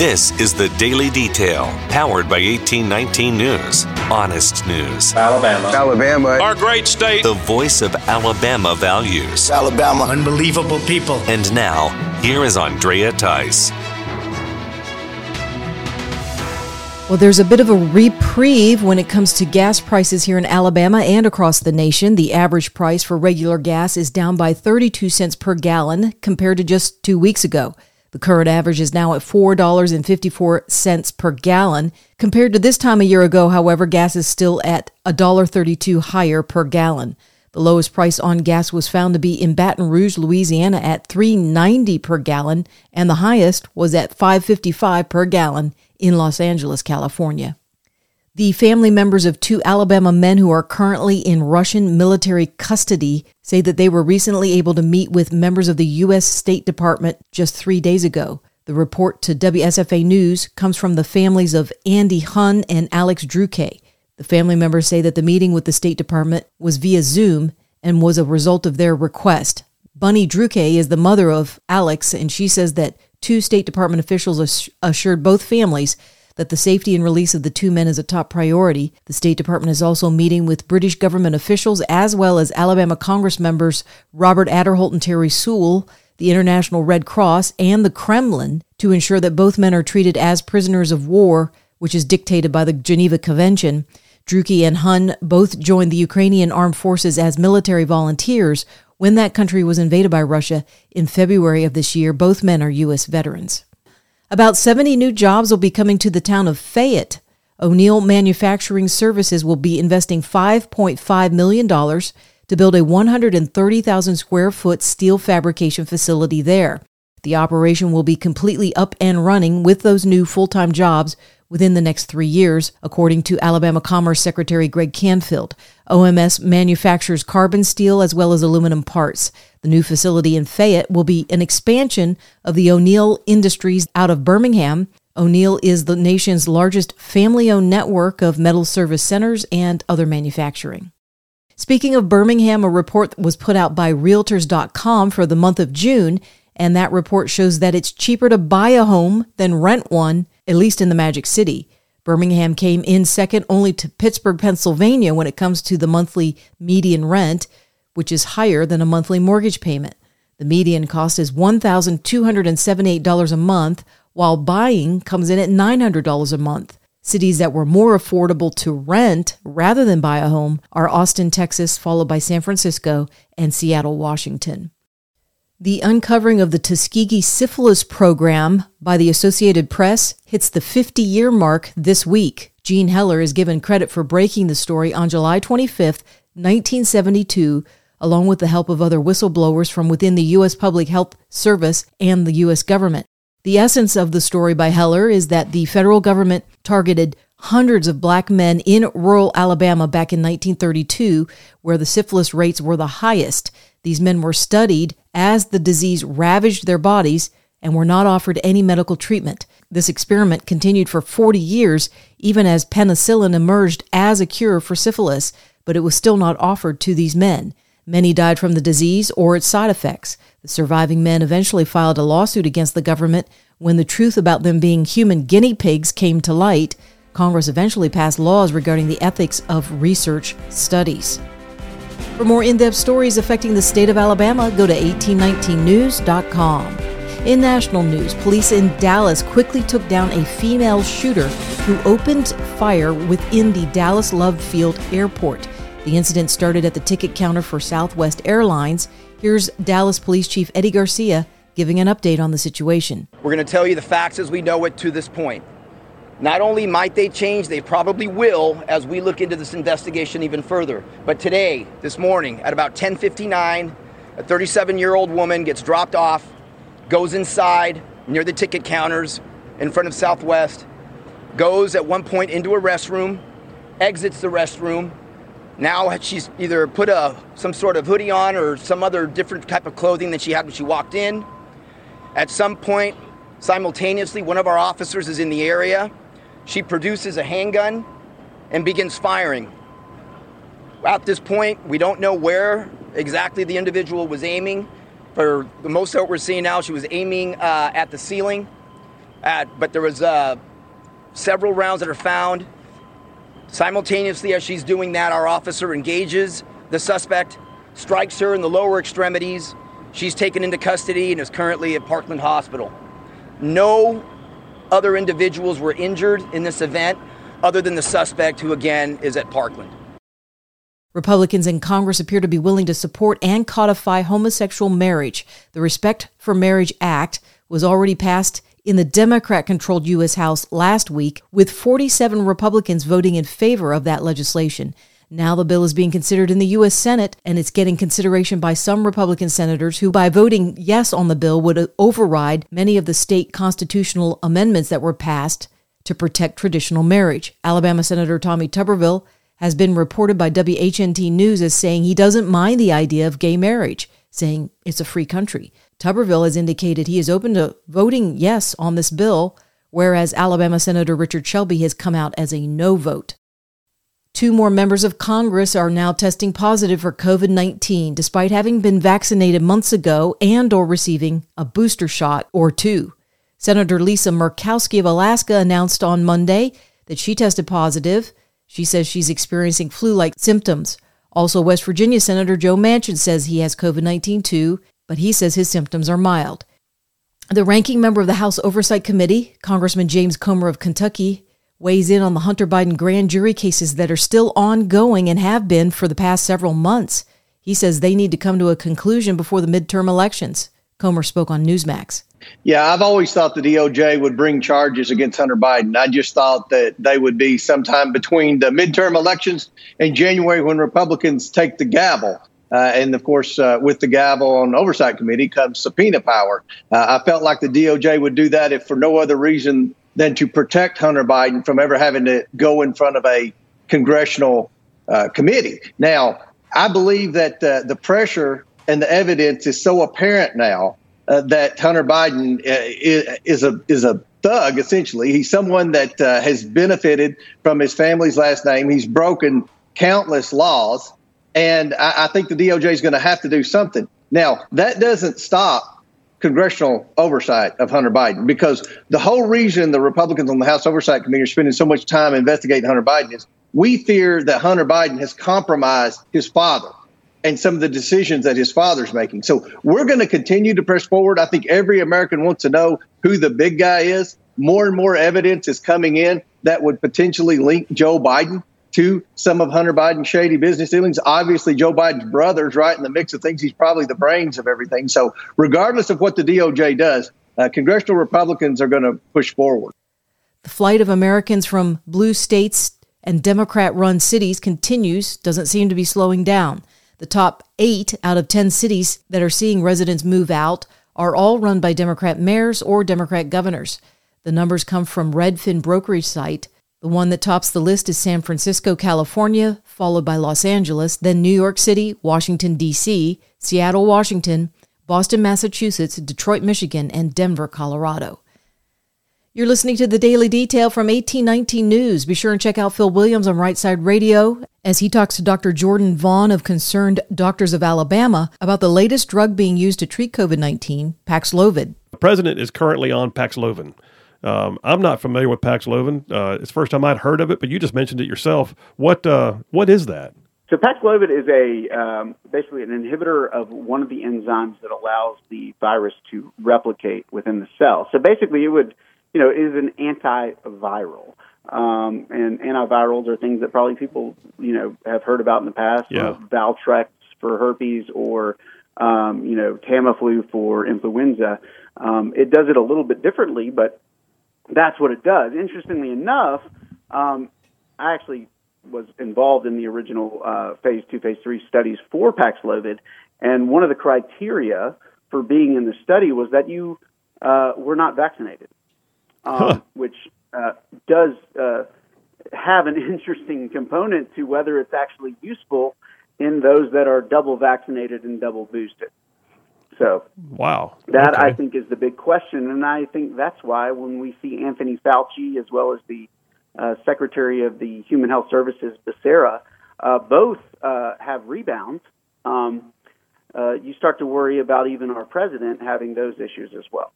This is the Daily Detail, powered by 1819 News. Honest news. Alabama. Alabama. Our great state. The voice of Alabama values. Alabama. Unbelievable people. And now, here is Andrea Tice. Well, there's a bit of a reprieve when it comes to gas prices here in Alabama and across the nation. The average price for regular gas is down by 32 cents per gallon compared to just two weeks ago. The current average is now at $4.54 per gallon. Compared to this time a year ago, however, gas is still at $1.32 higher per gallon. The lowest price on gas was found to be in Baton Rouge, Louisiana at 3.90 per gallon, and the highest was at 5.55 per gallon in Los Angeles, California. The family members of two Alabama men who are currently in Russian military custody say that they were recently able to meet with members of the U.S. State Department just three days ago. The report to WSFA News comes from the families of Andy Huynh and Alex Drueke. The family members say that the meeting with the State Department was via Zoom and was a result of their request. Bunny Drueke is the mother of Alex, and she says that two State Department officials assured both families that the safety and release of the two men is a top priority. The State Department is also meeting with British government officials as well as Alabama Congress members Robert Aderholt and Terry Sewell, the International Red Cross, and the Kremlin to ensure that both men are treated as prisoners of war, which is dictated by the Geneva Convention. Drueke and Huynh both joined the Ukrainian armed forces as military volunteers when that country was invaded by Russia in February of this year. Both men are U.S. veterans. About 70 new jobs will be coming to the town of Fayette. O'Neal Manufacturing Services will be investing $5.5 million to build a 130,000 square foot steel fabrication facility there. The operation will be completely up and running with those new full time jobs within the next three years, according to Alabama Commerce Secretary Greg Canfield. OMS manufactures carbon steel as well as aluminum parts. The new facility in Fayette will be an expansion of the O'Neal Industries out of Birmingham. O'Neal is the nation's largest family owned network of metal service centers and other manufacturing. Speaking of Birmingham, a report was put out by Realtors.com for the month of June, and that report shows that it's cheaper to buy a home than rent one at least in the Magic City. Birmingham came in second only to Pittsburgh, Pennsylvania when it comes to the monthly median rent, which is higher than a monthly mortgage payment. The median cost is $1,278 a month, while buying comes in at $900 a month. Cities that were more affordable to rent rather than buy a home are Austin, Texas, followed by San Francisco and Seattle, Washington. The uncovering of the Tuskegee syphilis program by the Associated Press hits the 50 year mark this week. Jean Heller is given credit for breaking the story on July 25, 1972, along with the help of other whistleblowers from within the U.S. Public Health Service and the U.S. government. The essence of the story by Heller is that the federal government targeted hundreds of black men in rural Alabama back in 1932, where the syphilis rates were the highest. These men were studied as the disease ravaged their bodies and were not offered any medical treatment. This experiment continued for 40 years, even as penicillin emerged as a cure for syphilis, but it was still not offered to these men. Many died from the disease or its side effects. The surviving men eventually filed a lawsuit against the government when the truth about them being human guinea pigs came to light. Congress eventually passed laws regarding the ethics of research studies. For more in depth stories affecting the state of Alabama, go to 1819news.com. In national news, police in Dallas quickly took down a female shooter who opened fire within the Dallas Love Field Airport. The incident started at the ticket counter for Southwest Airlines. Here's Dallas Police Chief Eddie Garcia giving an update on the situation. We're going to tell you the facts as we know it to this point. Not only might they change, they probably will as we look into this investigation even further. But today, this morning, at about 10:59, a 37-year-old woman gets dropped off, goes inside near the ticket counters in front of Southwest, goes at one point into a restroom, exits the restroom. Now she's either put a some sort of hoodie on or some other different type of clothing than she had when she walked in. At some point, simultaneously, one of our officers is in the area she produces a handgun and begins firing. At this point, we don't know where exactly the individual was aiming. For the most of what we're seeing now, she was aiming uh, at the ceiling. At, but there was uh, several rounds that are found. Simultaneously, as she's doing that, our officer engages the suspect, strikes her in the lower extremities. She's taken into custody and is currently at Parkland Hospital. No other individuals were injured in this event other than the suspect, who again is at Parkland. Republicans in Congress appear to be willing to support and codify homosexual marriage. The Respect for Marriage Act was already passed in the Democrat controlled U.S. House last week, with 47 Republicans voting in favor of that legislation. Now the bill is being considered in the U.S. Senate, and it's getting consideration by some Republican senators who, by voting yes on the bill, would override many of the state constitutional amendments that were passed to protect traditional marriage. Alabama Senator Tommy Tuberville has been reported by WHNT News as saying he doesn't mind the idea of gay marriage, saying it's a free country. Tuberville has indicated he is open to voting yes on this bill, whereas Alabama Senator Richard Shelby has come out as a no vote. Two more members of Congress are now testing positive for COVID-19 despite having been vaccinated months ago and or receiving a booster shot or two. Senator Lisa Murkowski of Alaska announced on Monday that she tested positive. She says she's experiencing flu-like symptoms. Also, West Virginia Senator Joe Manchin says he has COVID-19 too but he says his symptoms are mild. The ranking member of the House Oversight Committee, Congressman James Comer of Kentucky, weighs in on the Hunter Biden grand jury cases that are still ongoing and have been for the past several months. He says they need to come to a conclusion before the midterm elections. Comer spoke on Newsmax. Yeah, I've always thought the DOJ would bring charges against Hunter Biden. I just thought that they would be sometime between the midterm elections and January when Republicans take the gavel. Uh, and of course, uh, with the gavel on oversight committee comes subpoena power. Uh, I felt like the DOJ would do that if for no other reason than to protect Hunter Biden from ever having to go in front of a congressional uh, committee. Now, I believe that uh, the pressure and the evidence is so apparent now uh, that Hunter Biden is a is a thug. Essentially, he's someone that has benefited from his family's last name. He's broken countless laws. And I, I think the DOJ is going to have to do something. Now, that doesn't stop congressional oversight of Hunter Biden because the whole reason the Republicans on the House Oversight Committee are spending so much time investigating Hunter Biden is we fear that Hunter Biden has compromised his father and some of the decisions that his father's making. So we're going to continue to press forward. I think every American wants to know who the big guy is. More and more evidence is coming in that would potentially link Joe Biden to some of Hunter Biden's shady business dealings. Obviously, Joe Biden's brother's right in the mix of things. He's probably the brains of everything. So, regardless of what the DOJ does, uh, congressional Republicans are going to push forward. The flight of Americans from blue states and Democrat run cities continues, doesn't seem to be slowing down. The top eight out of 10 cities that are seeing residents move out are all run by Democrat mayors or Democrat governors. The numbers come from Redfin brokerage site the one that tops the list is San Francisco, California, followed by Los Angeles, then New York City, Washington, D.C., Seattle, Washington, Boston, Massachusetts, Detroit, Michigan, and Denver, Colorado. You're listening to the Daily Detail from 1819 News. Be sure and check out Phil Williams on Right Side Radio as he talks to Dr. Jordan Vaughn of Concerned Doctors of Alabama about the latest drug being used to treat COVID 19, Paxlovid. The president is currently on Paxlovid. Um, I'm not familiar with Paxlovid. Uh, it's the first time I'd heard of it, but you just mentioned it yourself. What uh, what is that? So Paxlovid is a um, basically an inhibitor of one of the enzymes that allows the virus to replicate within the cell. So basically, it would, you know, it is an antiviral. Um, and antivirals are things that probably people, you know, have heard about in the past. Yeah. Valtrex for herpes or, um, you know, Tamiflu for influenza. Um, it does it a little bit differently, but that's what it does. Interestingly enough, um, I actually was involved in the original uh, phase two, phase three studies for Paxlovid, and one of the criteria for being in the study was that you uh, were not vaccinated, um, huh. which uh, does uh, have an interesting component to whether it's actually useful in those that are double vaccinated and double boosted. So, wow, that okay. I think is the big question, and I think that's why when we see Anthony Fauci as well as the uh, Secretary of the Human Health Services, Becerra, uh, both uh, have rebounds. Um, uh, you start to worry about even our president having those issues as well.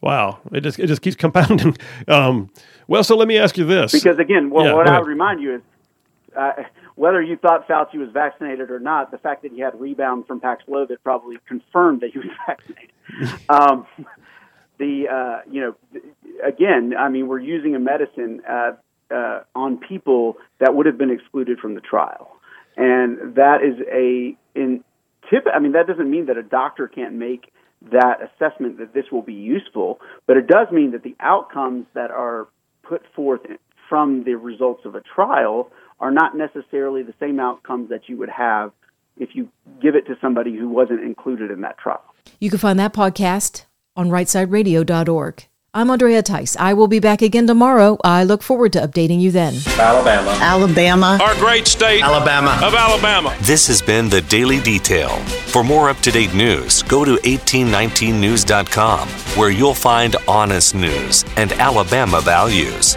Wow, it just it just keeps compounding. Um, well, so let me ask you this, Because again, well, Yeah, what I would remind you is uh, whether you thought Fauci was vaccinated or not, the fact that he had rebound from Paxlovid probably confirmed that he was vaccinated. um, the uh, you know, again, I mean, we're using a medicine uh, uh, on people that would have been excluded from the trial, and that is a in tip. I mean, that doesn't mean that a doctor can't make that assessment that this will be useful, but it does mean that the outcomes that are put forth from the results of a trial are not necessarily the same outcomes that you would have if you give it to somebody who wasn't included in that trial. You can find that podcast on rightsideradio.org. I'm Andrea Tice. I will be back again tomorrow. I look forward to updating you then. Alabama. Alabama. Our great state Alabama. of Alabama. This has been the Daily Detail. For more up to date news, go to 1819news.com, where you'll find honest news and Alabama values.